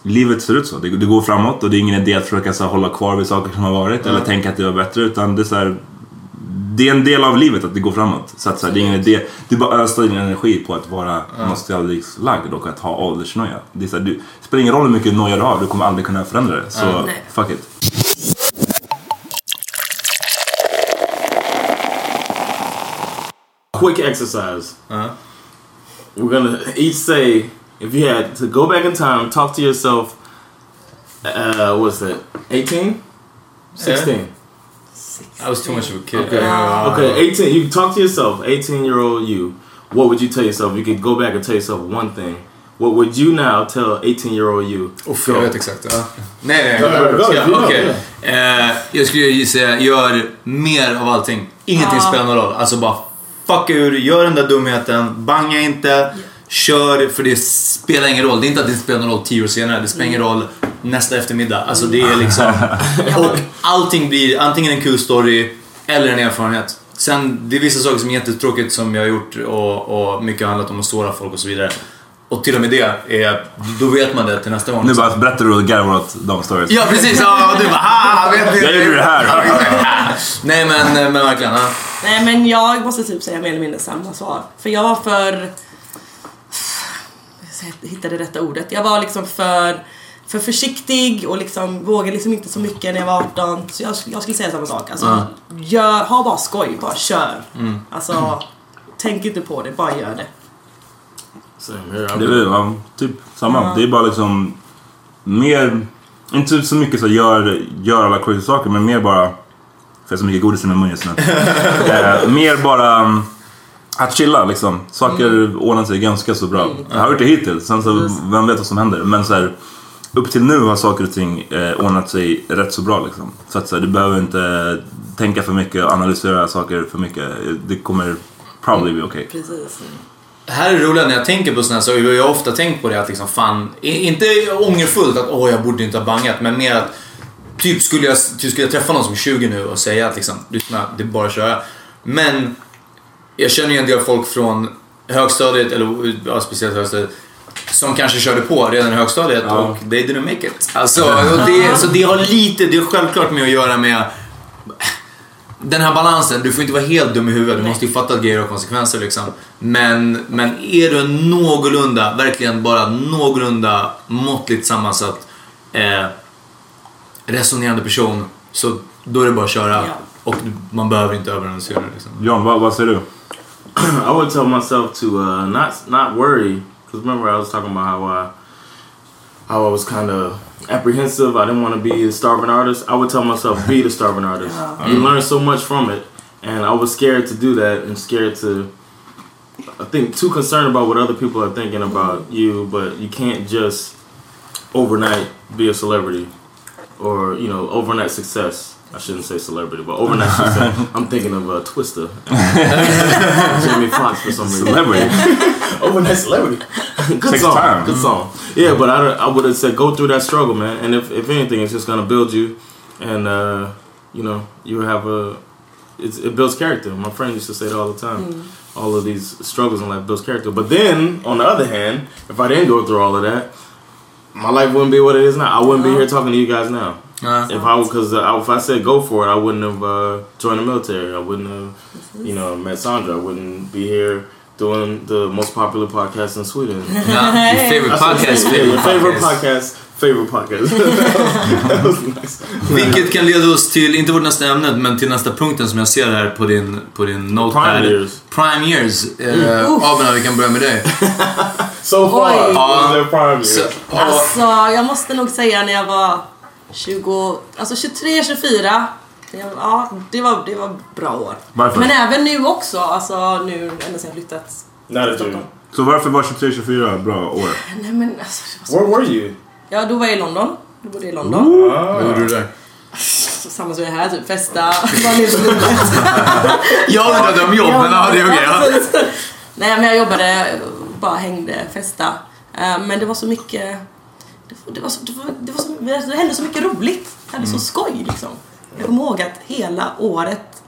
livet ser ut så. Det, det går framåt och det är ingen idé att försöka så här, hålla kvar vid saker som har varit eller tänka att det var bättre. Utan det är så här, det är en del av livet att det går framåt. Så att så här, det är ingen idé. Du bara ösar din energi på att vara nostalgiskt lagd och att ha åldersnoja. Det, är så här, du, det spelar ingen roll hur mycket noja du har, du kommer aldrig kunna förändra det. Så Nej. fuck it. Quick exercise. Uh-huh. We're gonna each say if you had to go back in time, talk to yourself. Uh, what's that? 18? 16. I was too much of a kid. Okay. Uh, okay, 18. You can talk to yourself, 18 year old you. What would you tell yourself? You could go back and tell yourself one thing. What would you now tell 18 year old you? Uff, jag vet exakt. Ja. Nej, nej. Jag- go, Okej. Eh, jag skulle gissa, gör mer av allting. Ingenting Ja. spelar någon roll. Alltså bara fucka ur, gör den där dumheten, banga inte, kör för det spelar ingen roll. Det är inte att det spelar någon roll tio år senare, det spelar ingen roll nästa eftermiddag. Alltså det är liksom... [laughs] Och allting blir antingen en kul story eller en erfarenhet. Sen, det är vissa saker som är jättetråkigt som jag har gjort och, och mycket har handlat om att såra folk och så vidare. Och till och med det, är, då vet man det till nästa gång. Nu bara berättar du och garvar åt de stories. Ja precis, ja, du bara ah, vet du. Jag gjorde det här. [laughs] Nej men, men verkligen. Ja. Nej men jag måste typ säga mer eller mindre samma svar. För jag var för... Jag hittade det rätta ordet. Jag var liksom för, för försiktig och liksom vågade liksom inte så mycket när jag var 18. Så jag, jag skulle säga samma sak. Alltså, Ja. gör, ha bara skoj, bara kör. Mm. Alltså, tänk inte på det, bara gör det. Det är väl ja, typ samma. Det är bara liksom mer, inte så mycket så gör, gör alla crazy saker men mer bara, för jag har så mycket godis i min mun just nu. [laughs] eh, mer bara um, att chilla liksom. Saker ordnar sig ganska så bra. Jag har gjort det hittills, sen så vem vet vad som händer. Men så här, upp till nu har saker och ting eh, ordnat sig rätt så bra liksom. Så att så här, du behöver inte tänka för mycket och analysera saker för mycket. Det kommer probably be okay. Precis. Det här är det roliga när jag tänker på sådana här saker. Jag har ofta tänkt på det att liksom fan, inte ångerfullt att åh jag borde inte ha bangat, men mer att typ skulle jag, typ skulle jag träffa någon som är 20 nu och säga att liksom, lyssna, det är bara att köra. Men jag känner ju en del folk från högstadiet, eller ja, speciellt högstadiet, som kanske körde på redan i högstadiet och they didn't make it. Alltså, och det, så det har lite, det har självklart med att göra med den här balansen, du får inte vara helt dum i huvudet. Du måste ju fatta att grejer har konsekvenser liksom. Men, men är du någorlunda, verkligen bara någorlunda måttligt sammansatt eh, resonerande person så då är det bara att köra. Och man behöver inte överanalysera det liksom. John, vad, vad säger du? [clears throat] I would tell myself to uh, not not worry because remember I was talking about how I how I was kind of apprehensive. I didn't want to be a starving artist. I would tell myself be the starving artist. Yeah. You learn so much from it, and I was scared to do that and scared to. I think too concerned about what other people are thinking about you, but you can't just overnight be a celebrity or you know overnight success. I shouldn't say celebrity, but overnight success. [laughs] I'm thinking of uh, Twister, [laughs] Jamie Foxx for some reason. Celebrity. [laughs] overnight celebrity. good Takes song. time. Good song. Yeah, but I, I would have said go through that struggle, man. And if, if anything, it's just gonna build you, and uh, you know you have a it's, it builds character. My friend used to say that all the time. All of these struggles in life builds character. But then, on the other hand, if I didn't go through all of that, my life wouldn't be what it is now. I wouldn't be here talking to you guys now. Uh, If I because uh, if I said go for it, I wouldn't have uh, joined the military. I wouldn't have, you know, met Sandra. I wouldn't be here doing the most popular podcast in Sweden. Yeah, your favorite That's what I'm podcast, Yeah, favorite podcast. Favorite podcast. that was nice. Vilket kan leda oss till, inte vårt nästa ämne, men till nästa punkten som jag ser här på din, på din notepad. Prime years. Prime years. Mm. Eh, Uff. Abena, vi kan börja med dig. [laughs] So far, Oj. their prime years. Så, ja, Alltså, jag måste nog säga när jag var 20, alltså 23, 24. Jag- Ja, det var, det var bra år. Varför? Men även nu också, alltså nu ända sedan jag flyttat. A dream. Så varför var 23-24 bra år? Nej men alltså, det var. Where were you? Ja, då var jag i London. Då bodde jag i London. Vad gjorde du där? Samma som jag är här, typ festa. [laughs] [laughs] Jag undrade om jobb, men ja, det är okej. ja. precis. Nej men jag jobbade, bara hängde, festa. Eh, Men det var så mycket... Det var, det var, så, det var, det var så, det hände så mycket roligt. Jag hade så skoj liksom. Jag kommer ihåg att hela året...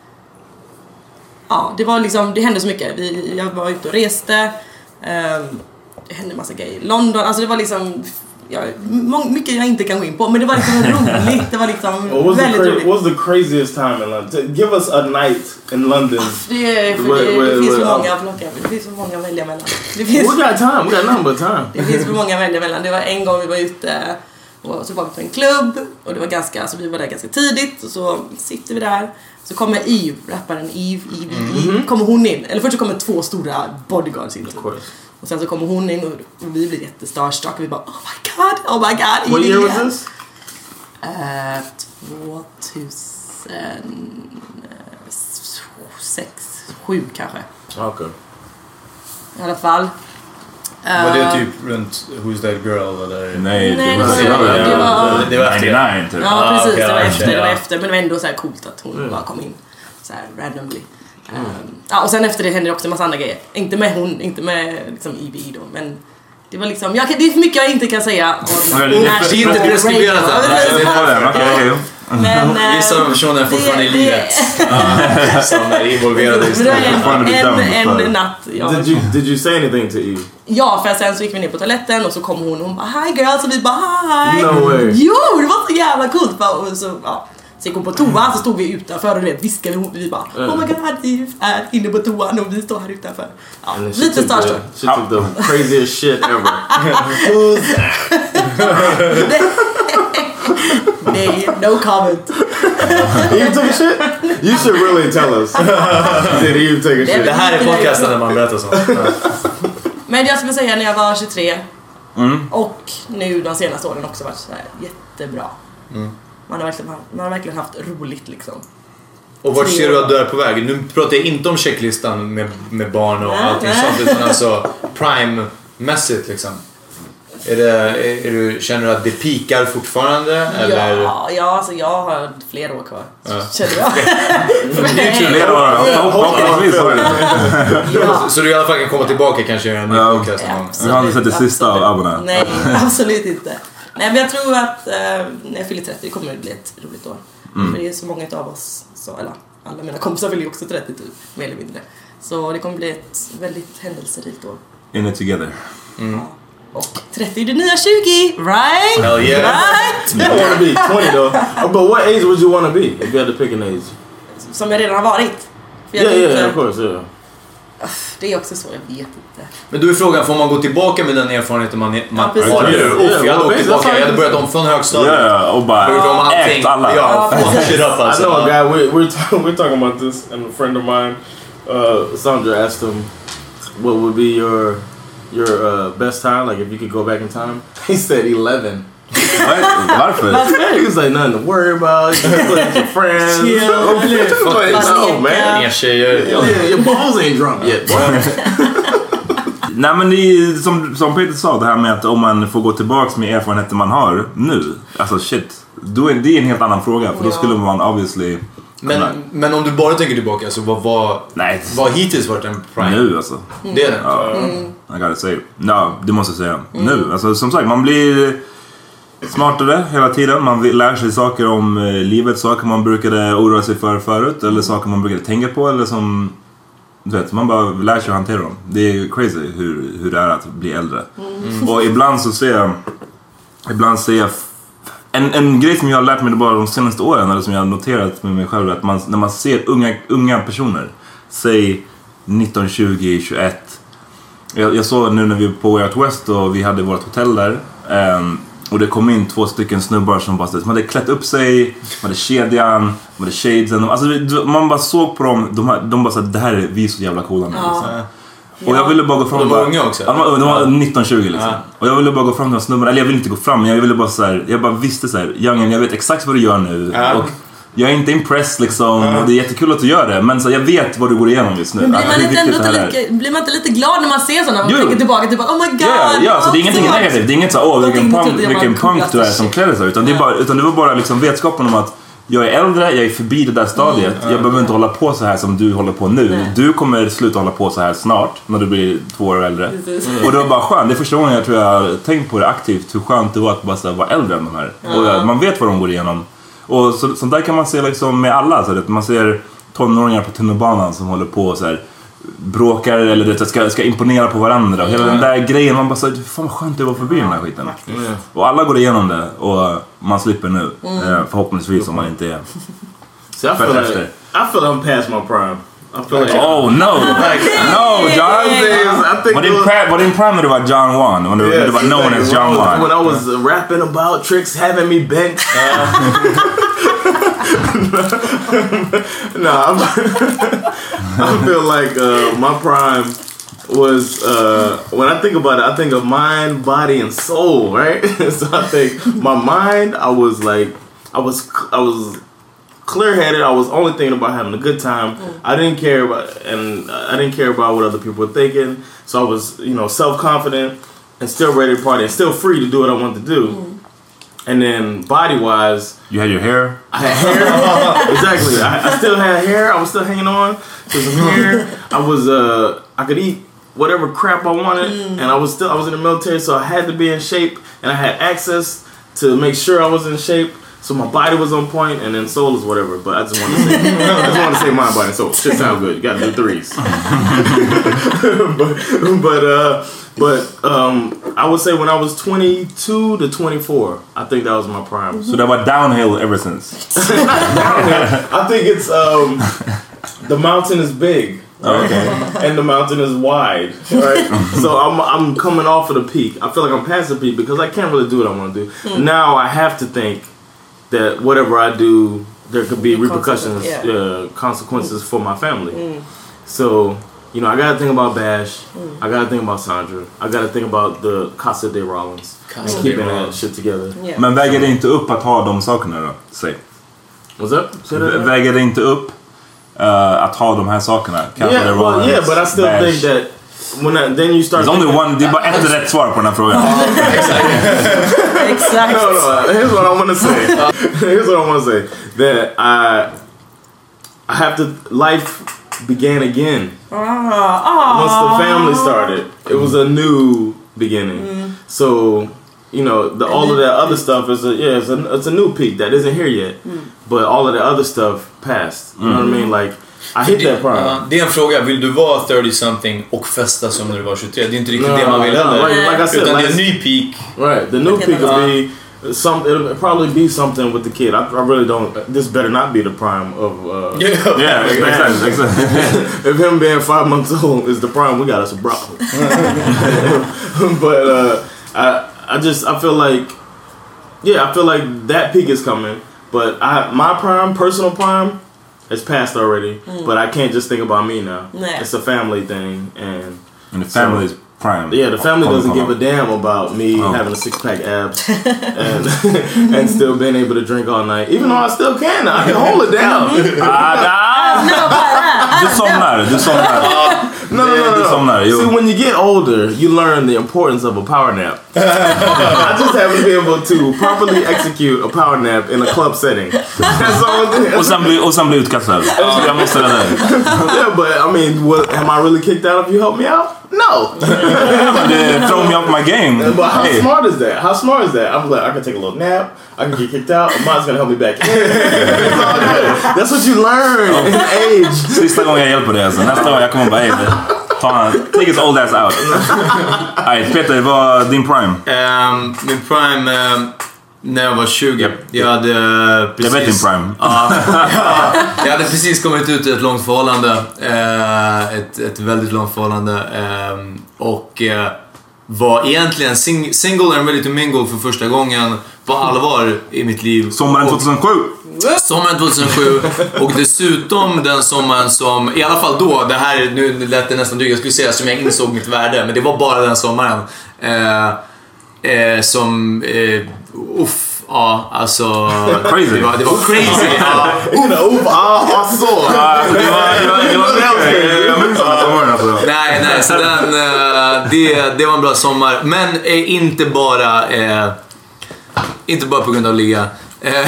Ja, det var liksom, det hände så mycket. Vi, jag var ute och reste. ehm, Det hände massa grejer i London. Alltså det var liksom... Ja, må- mycket jag inte kan gå in på, men det var liksom [laughs] roligt. Det var liksom the väldigt cra- roligt. what was the craziest time in London? Give us a night in London. Det, är, för Wait, det, det finns för uh, många att plocka Det finns för många att välja mellan. Det We finns, got time. We got but time. det finns för många att välja mellan. Det var en gång vi var ute och så var vi på en klubb och det var ganska, alltså vi var där ganska tidigt och så sitter vi där. Så kommer Eve, rapparen Eve, Eve, Eve, Eve kommer hon in. Eller först så kommer två stora bodyguards in. typ. Och sen så kommer hon in och vi blir jättestarstruck och vi bara oh my god, oh my god. What year was här." this? Eh, 2006, 7 kanske. Okay. I alla fall. Var det Eh, typ runt Who's That Girl eller? Nej, Nej, det var det var- det var- Det var efter. 99 typ. Ja Ah, precis, okej, det var efter. Det var efter men det var ändå så här coolt att hon bara kom in så här randomly. Um, ja, och sen efter det hände det också en massa andra grejer. Inte med hon, inte med liksom EBE då men det var liksom, jag det är för mycket jag inte kan säga om när- det är inte preskriberat än. Men, [laughs] Vissa av personerna är fortfarande i livet. [laughs] Som är involverade i en, en, natt. Jag, Did you did you say anything to Eve? Ja, för sen så gick vi ner på toaletten och så kom hon och hon bara Hi girls och vi bara Hi! No way. Jo, det var så jävla coolt! Och så, ja. Så gick hon på toa så stod vi utanför och vet, viskade ihop vi bara Oh my god, Eve är inne på toan och vi står här utanför. Ja, she lite starstruck. she took the craziest shit ever. [laughs] [laughs] Nej, no comment. Eve took a shit? You should really tell us. [laughs] Did Eve take a shit? Det här är podcasten där man berättar sånt. Men jag skulle säga när jag var 23 Mm. och nu de senaste åren också varit så här jättebra. Man, har verkligen, man har verkligen haft roligt liksom. Och vart ser du att du är på väg? Nu pratar jag inte om checklistan med, med barn och Nej, allting nej. sånt utan [laughs] alltså prime-mässigt liksom. Är det, är, är du, känner du att det pikar fortfarande? Eller? Ja, ja alltså jag har flera år kvar. Ja. Känner jag. [laughs] Flera år. [laughs] Så du i alla fall kan komma tillbaka kanske och göra en ny podcast någon gång? Vi har inte sett det sista av abborna. Nej, absolut inte. Nej, men jag tror att eh, när jag fyller 30 kommer det bli ett roligt år. Mm. För det är så många av oss, så, eller alla mina kompisar fyller ju också 30 typ, mer eller mindre. Så det kommer bli ett väldigt händelserikt år. In it together. Och 30 är det nya 20, right? Hell yeah. Right? You don't want to be 20 though. [laughs] But what age would you want to be if you had to pick an age? Som jag redan har varit. För jag Yeah, yeah, inte- of course, yeah. Det är också så, jag vet inte. Men då är frågan, får man gå tillbaka med den erfarenheten man, man precis. har nu? Yeah, Uff, jag hade åkt tillbaka, jag hade börjat om från högstadiet. Ja, och bara Gjort om allting. alla. Ja, fuck shit up I alltså. know a guy. We, we're ta- we're talking about this, and a friend of mine, uh, Sandra, asked him, "What would be your your uh, best time? Like if you could go back in time?" [laughs] He said Varför? He was like nothing to worry about. You can play with your friends. Chill. like, no, man. Inga tjejer. Yeah, your balls ain't drunk yet. [laughs] Nej men det är som, som Peter sa, det här med att om man får gå tillbaks med erfarenheter man har nu. Alltså shit. Då är, det är en helt annan fråga. För då skulle man obviously... Men, kunna- men om du bara tänker tillbaka, så vad. Nej. Vad har hittills varit en prime? Nu alltså. Det är det? Ja, I gotta say. Ja, det måste jag säga. Nu. Alltså som sagt, man blir smartare hela tiden. Man lär sig saker om eh, livet. Saker man brukade oroa sig för förut. Eller saker man brukade tänka på. Eller som... Du vet, man bara lär sig att hantera dem. Det är crazy hur, hur det är att bli äldre. Och ibland så ser jag... Ibland ser jag... En, en grej som jag har lärt mig bara de senaste åren, eller som jag har noterat med mig själv, är att man, när man ser unga, unga personer, säg 19, 20, 21. Jag, jag såg nu när vi var på Way Out West och vi hade vårt hotell där. ehm, och det kom in två stycken snubbar som bara, de hade klätt upp sig, de hade kedjan, de hade shadesen. Alltså, man bara såg på dem, de, här- de bara såhär, det här är vi så jävla coola. Ja. Liksom. Och jag ville bara gå fram Och de var unga också? Ja, de var, de var 19-20 liksom. Ja. Och jag ville bara gå fram till de snubbarna, eller jag ville inte gå fram, men jag ville bara så här, jag bara visste så här, Youngen jag vet exakt vad du gör nu. Ja. Och jag är inte impressed liksom, och det är jättekul att du gör det, men så jag vet vad du går igenom just nu. Men blir Att man, inte ändå lite, blir man inte lite glad när man ser sådana? Man Jo. tänker tillbaka till bara, oh my god. Ja, ja, så det är ingenting negativt. Det är inget så åh vilken punk, vilken punk du är som shit. klär sig. Utan det, bara, utan det var bara liksom vetskapen om att jag är äldre, jag är förbi det där stadiet. Jag behöver inte hålla på så här som du håller på nu. Nej. Du kommer sluta hålla på så här snart, när du blir två år äldre. Precis. Och det var bara skönt. Det är första gången jag tror jag har tänkt på det aktivt, hur skönt det var att bara här, vara äldre än de här. Och ja, man vet vad de går igenom. Och så, sånt där kan man se liksom med alla. Så man ser tonåringar på tunnelbanan som håller på och så här bråkar eller du vet, ska, ska imponera på varandra. Och hela den där grejen, man bara såhär, fan vad skönt det var förbi den här skiten. Och alla går igenom det och man slipper nu. Eh, förhoppningsvis om man inte är fett efter. I feel I'm past my prime. I feel like Oh no! No John! I think Var din, those- pri- var din prime du var John Wan? När du, när du var known as John when, I was, Wan? when I was uh, rapping about tricks having me bent. [laughs] no, I'm, [laughs] I feel like uh, my prime was uh, when I think about it, I think of mind, body, and soul, right? [laughs] so I think my mind, I was like, I was, I was clear headed. I was only thinking about having a good time. Mm. I didn't care about, and I didn't care about what other people were thinking. So I was, you know, self confident and still ready to party and still free to do what I wanted to do. Mm. And then body wise, You had your hair? I had hair. [laughs] exactly. I, I still had hair. I was still hanging on to some [laughs] hair. I was uh I could eat whatever crap I wanted, mm. and I was still I was in the military, so I had to be in shape, and I had access to make sure I was in shape. So my body was on point, and then soul is whatever. But I just want to say, [laughs] I just want to say mind, body, and soul. Shit sound good. You got to do threes. [laughs] but but uh, but um, I would say when I was 22 to 24, I think that was my prime. So that var downhill ever since? [laughs] I think it's um, the mountain is big. Okay. And the mountain is wide, right? so I'm I'm coming off of the peak. I feel like I'm past the peak because I can't really do what I want to do. Mm. Now I have to think that whatever I do, there could be repercussions, Consequence, yeah. uh, consequences for my family. Mm. So you know, I got to think about Bash. I got to think about Sandra. I got to think about the Casa de Rollins Casa and de keeping that shit together. Yeah. Men väger det inte upp att ha de sakerna då? Säg. What's up? Say that again? Väger det inte upp eh, att ha de här sakerna? Kanske yeah, det var well, yeah, but I still bash. think that when I, then you start. There's only one, det är bara ett rätt svar på den här frågan. [laughs] [laughs] [laughs] Exakt. No, no. Here's what I want to say. [laughs] here's what I want to say. That I, I have to. Life began again Ah, once ah. the family started. It was a new beginning. So you know, the, all of that other stuff is a yeah, it's a, it's a new peak that isn't here yet. But all of the other stuff passed. You know what I mean? Like I hit that prime. Ja, det är en fråga, vill du vara 30 something och festa som när du var 23? Det är inte riktigt No, det man vill no, heller. like- like I said, Utan det är en ny peak. Right. The new peak will be some. It'll probably be something with the kid. I, I really don't. This better not be the prime of. Uh, [laughs] Yeah. Yeah, [laughs] exakt, exakt. [laughs] if him being five months old is the prime, we got us a problem. but uh, I, I just, I feel like, yeah, I feel like that peak is coming. But I, my prime, personal prime, has passed already. Mm. But I can't just think about me now. Yeah. It's a family thing, and And the family is prime. yeah, the family doesn't give komma. a damn about me Oh. having a six pack abs [laughs] and [laughs] and still being able to drink all night. Even though I still can, I can hold it [laughs] down. No, bara. Du somnar, du somnar. No, no, no, no. Du somnar. See, when you get older, you learn the importance of a power nap. I just haven't been able to properly execute a power nap in a club setting. That's all. Och sen bli, och sen bli utkastad. Jag måste det där. yeah, but I mean, what, am I really kicked out if you help me out? No. [laughs] Det throw me off my game. But how Hey. smart is that? How smart is that? I'm like, I can take a little nap. I can get kicked out. Mine's gonna help me back in. [laughs] It's all good. That's what you learn oh. in age. Sista gången jag hjälper dig alltså. Nästa gång jag kommer bara, hey, ta take his old ass out. [laughs] Alright, Peter, vad är din prime? Um, ehm, min prime ehm, när jag var 20. Jag hade eh, precis... Jag vet din prime. Ja, ja, [laughs] jag hade precis kommit ut ur ett långt förhållande. Eh, ett, ett väldigt långt förhållande. ehm, och eh, var egentligen sing single and ready to mingle för första gången på allvar i mitt liv. Sommaren Och- 2007. Sommaren 2007 och dessutom den sommaren som, i alla fall då, det här nu lät det nästan drygt, jag skulle säga som jag insåg mitt värde, men det var bara den sommaren. Eh, eh, som, eh, uff, ja alltså. Crazy. Det var, det var crazy. [laughs] ja. [laughs] I saw. Det var, det det [laughs] alltså. Nej, nej, så den, eh, det, det var en bra sommar. Men eh, inte bara, eh, inte bara på grund av ligga. Eh,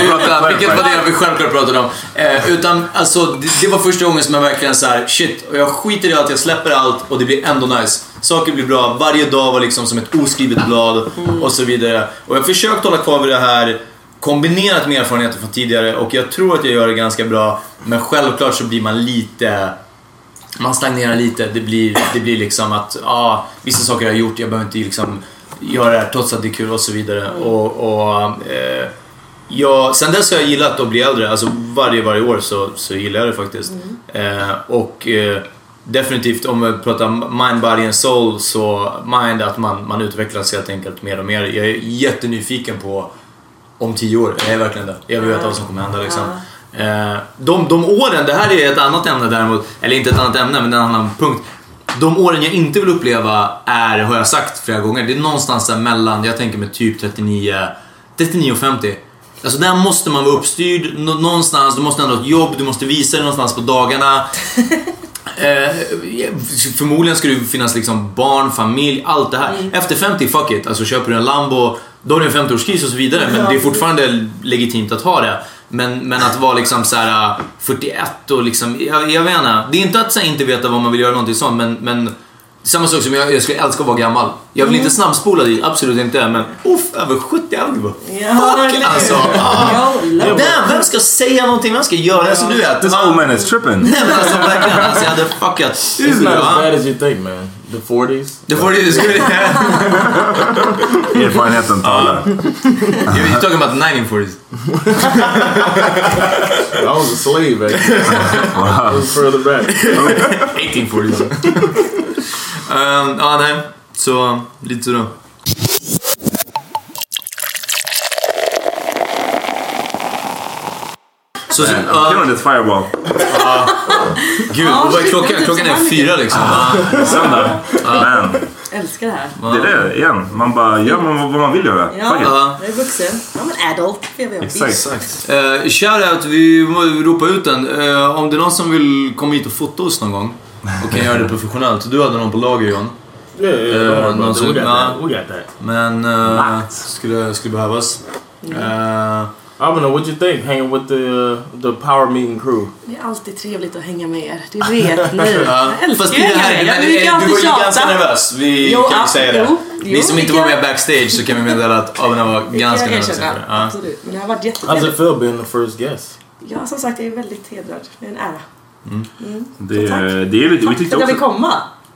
utan, vilket var det vi självklart pratade om. Eh, utan alltså, det, det var första gången som jag verkligen så här: shit, och jag skiter i allt, jag släpper allt och det blir ändå nice. Saker blir bra, varje dag var liksom som ett oskrivet blad och så vidare. Och jag har försökt hålla kvar vid det här kombinerat med erfarenheter från tidigare och jag tror att jag gör det ganska bra. Men självklart så blir man lite man stagnerar lite. Det blir, det blir liksom att ja, vissa saker har jag gjort, jag behöver inte liksom göra det här trots att det är kul och så vidare. Och, och, eh, jag, sen dess har jag gillat att bli äldre. Alltså varje, varje år så, så gillar jag det faktiskt. Eh, och eh, definitivt om vi pratar mind, body and soul så mind att man, man utvecklas helt enkelt mer och mer. Jag är jättenyfiken på om tio år. Jag är verkligen det. Jag vill veta vad som kommer hända liksom. Eh, de, de åren, det här är ett annat ämne däremot, eller inte ett annat ämne men en annan punkt. De åren jag inte vill uppleva är, har jag sagt flera gånger, det är någonstans där mellan, jag tänker mig typ 39, 39 och 50. Alltså där måste man vara uppstyrd nå- någonstans, du måste ändå ha ett jobb, du måste visa dig någonstans på dagarna. [laughs] Eh, förmodligen ska det finnas liksom barn, familj, allt det här. Efter 50, fuck it. Alltså köper du en Lambo, då har du en 50-årskris och så vidare. Men det är fortfarande legitimt att ha det. Men, men att vara liksom så här äh, 41 och liksom, jag, jag vet inte. Det är inte att så här, inte veta vad man vill göra någonting sånt, men, men samma sak som jag, jag skulle älska att vara gammal. Jag vill inte snabbspola dit, absolut inte. Men uff, över 70 år. Ja, Fuck alltså. It. Damn, vem ska säga någonting? Vem ska göra det? Så du vet. This old man is tripping. Nej men alltså verkligen, alltså, jag hade fuckat It's ur. not as bad as you think, man. The 40s. Det får du skulle... Erfarenheten talar. You're talking about 1940s. [laughs] I was a slave back then. I Wow. was further back. 1840s. [laughs] um, ja, nej. Så, lite så Så, så, ja, Killing this fireball. gud, och vad är klockan? Klockan är fyra liksom. Ja. Söndag. Man. Älskar det här. Det är det igen. Man bara gör man vad man vill göra. Ja. Ja. jag är vuxen. Ja, men adult. Jag. Exakt. Uh, shoutout, vi må ropa ut den. Eh, om det är någon som vill komma hit och fota oss någon gång. och kan göra det professionellt. Du hade någon på lager John? Eh, worry någon som-. Men eh, skulle, skulle behövas. Eh, I don't know what you think hanging with the uh, the power meeting crew. Det är alltid trevligt att hänga med er. Det vet [laughs] ni. Ja, Jag älskar fast ju det att här, hänga med er. du var ju ganska tjata. nervös. Vi Jo, kan ju säga det. jo, Ni som inte var med backstage så kan vi meddela att Abena var ganska nervös. inför det. Ja. Absolut. Men det har varit How's it jättetrevligt. feel being the first guest? Ja, som sagt, jag är väldigt hedrad. Det är en ära. Det, Så tack. det är lite, vi, Tack för att jag fick komma.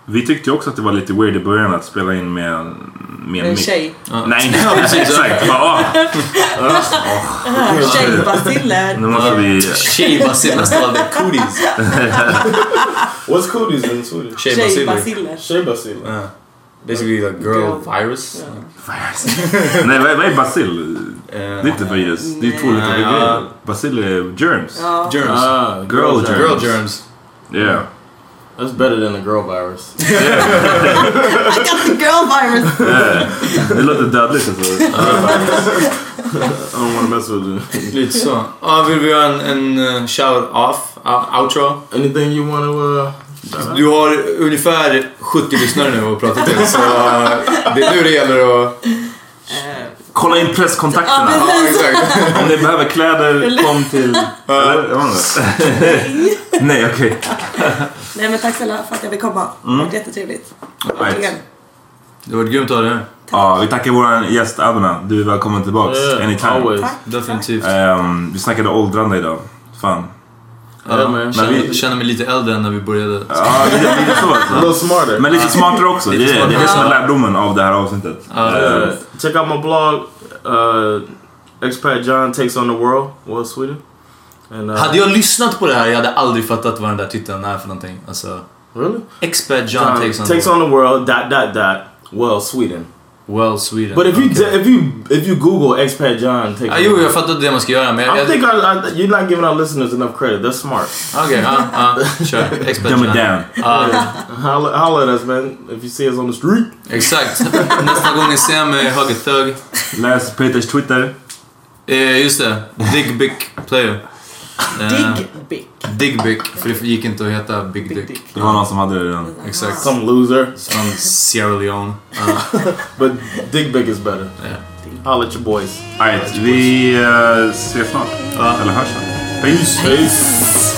Vi tyckte ju också att det var lite weird i början att spela in med, med En mick. tjej. Nej, [laughs] inte precis. Exakt. Bara, ah, Tjejbaciller. nu måste vi... Tjejbaciller står det. Cooties. [laughs] What's cooties in Swedish? Tjejbaciller. Tjejbaciller. Ja. Basically the girl virus. Nej, vad är, vad är bacill? Eh, Det är inte virus. Det är två olika Nej, ja. grejer. Bacill är germs. Ja. Germs. Ah, Girl germs. Girl germs. Yeah. That's better than a girl virus. [laughs] I got the girl virus. yeah. Det låter dödligt alltså. I don't wanna mess with you. Lite så. Ja, vill vi göra en, en uh, shout off? Uh, outro? Anything you want to? Uh, Du har ungefär 70 lyssnare nu att prata till så uh, det är nu det gäller att... Kolla in presskontakterna. Ja, exakt. Om ni behöver kläder, kom till... Eller? Jag. [laughs] Nej, okej. Nej men tack snälla för att jag fick komma. Det Mm. var jättetrevligt. Right. Verkligen. Det var grymt att ha dig här. Ja, vi tackar vår gäst Abena. Du är välkommen tillbaks. yeah, Anytime. always. Definitivt. Ehm, vi snackade åldrande idag. Fan. Ja, man. jag Men känner, vi- känner mig lite äldre än när vi började. Ja, lite, lite så. Little Alltså. smarter. Men lite smartare också. Det är det, är det som är lärdomen av det här avsnittet. Ehm, Uh, check out my blog. Uh, Expat John takes on the world. World Sweden. And uh, Hade jag lyssnat på det här, jag hade aldrig fattat vad den där titeln är för någonting. Alltså, really Expert John, John takes on, takes on the world. Dot dot dot. Well, Sweden. Well Sweden. But if you Okej. if you if you Google expat John takes. Ja, on jo, jag fattar det man ska göra, men jag... I think I, I, you're not giving our listeners enough credit. They're smart. Okej, ja, kör. [laughs] Expert Dumb it John. down. Ja, Holla, holla at us, man. If you see us on the street. exakt. Nästa gång ni ser mig höger thug. Läs Peters Twitter. Eh, just det. Dig Bick Player. Eh, Dig Bick. Dig Bick, för det gick inte att heta Big Dick. Dick. Det var någon som hade det redan. Exakt. Some loser. Från Sierra Leone. Ja, [laughs] But Dig Big is better. ja. Holla at your boys. Alright, vi uh, ses snart. Eller hörs snart. Peace! Peace.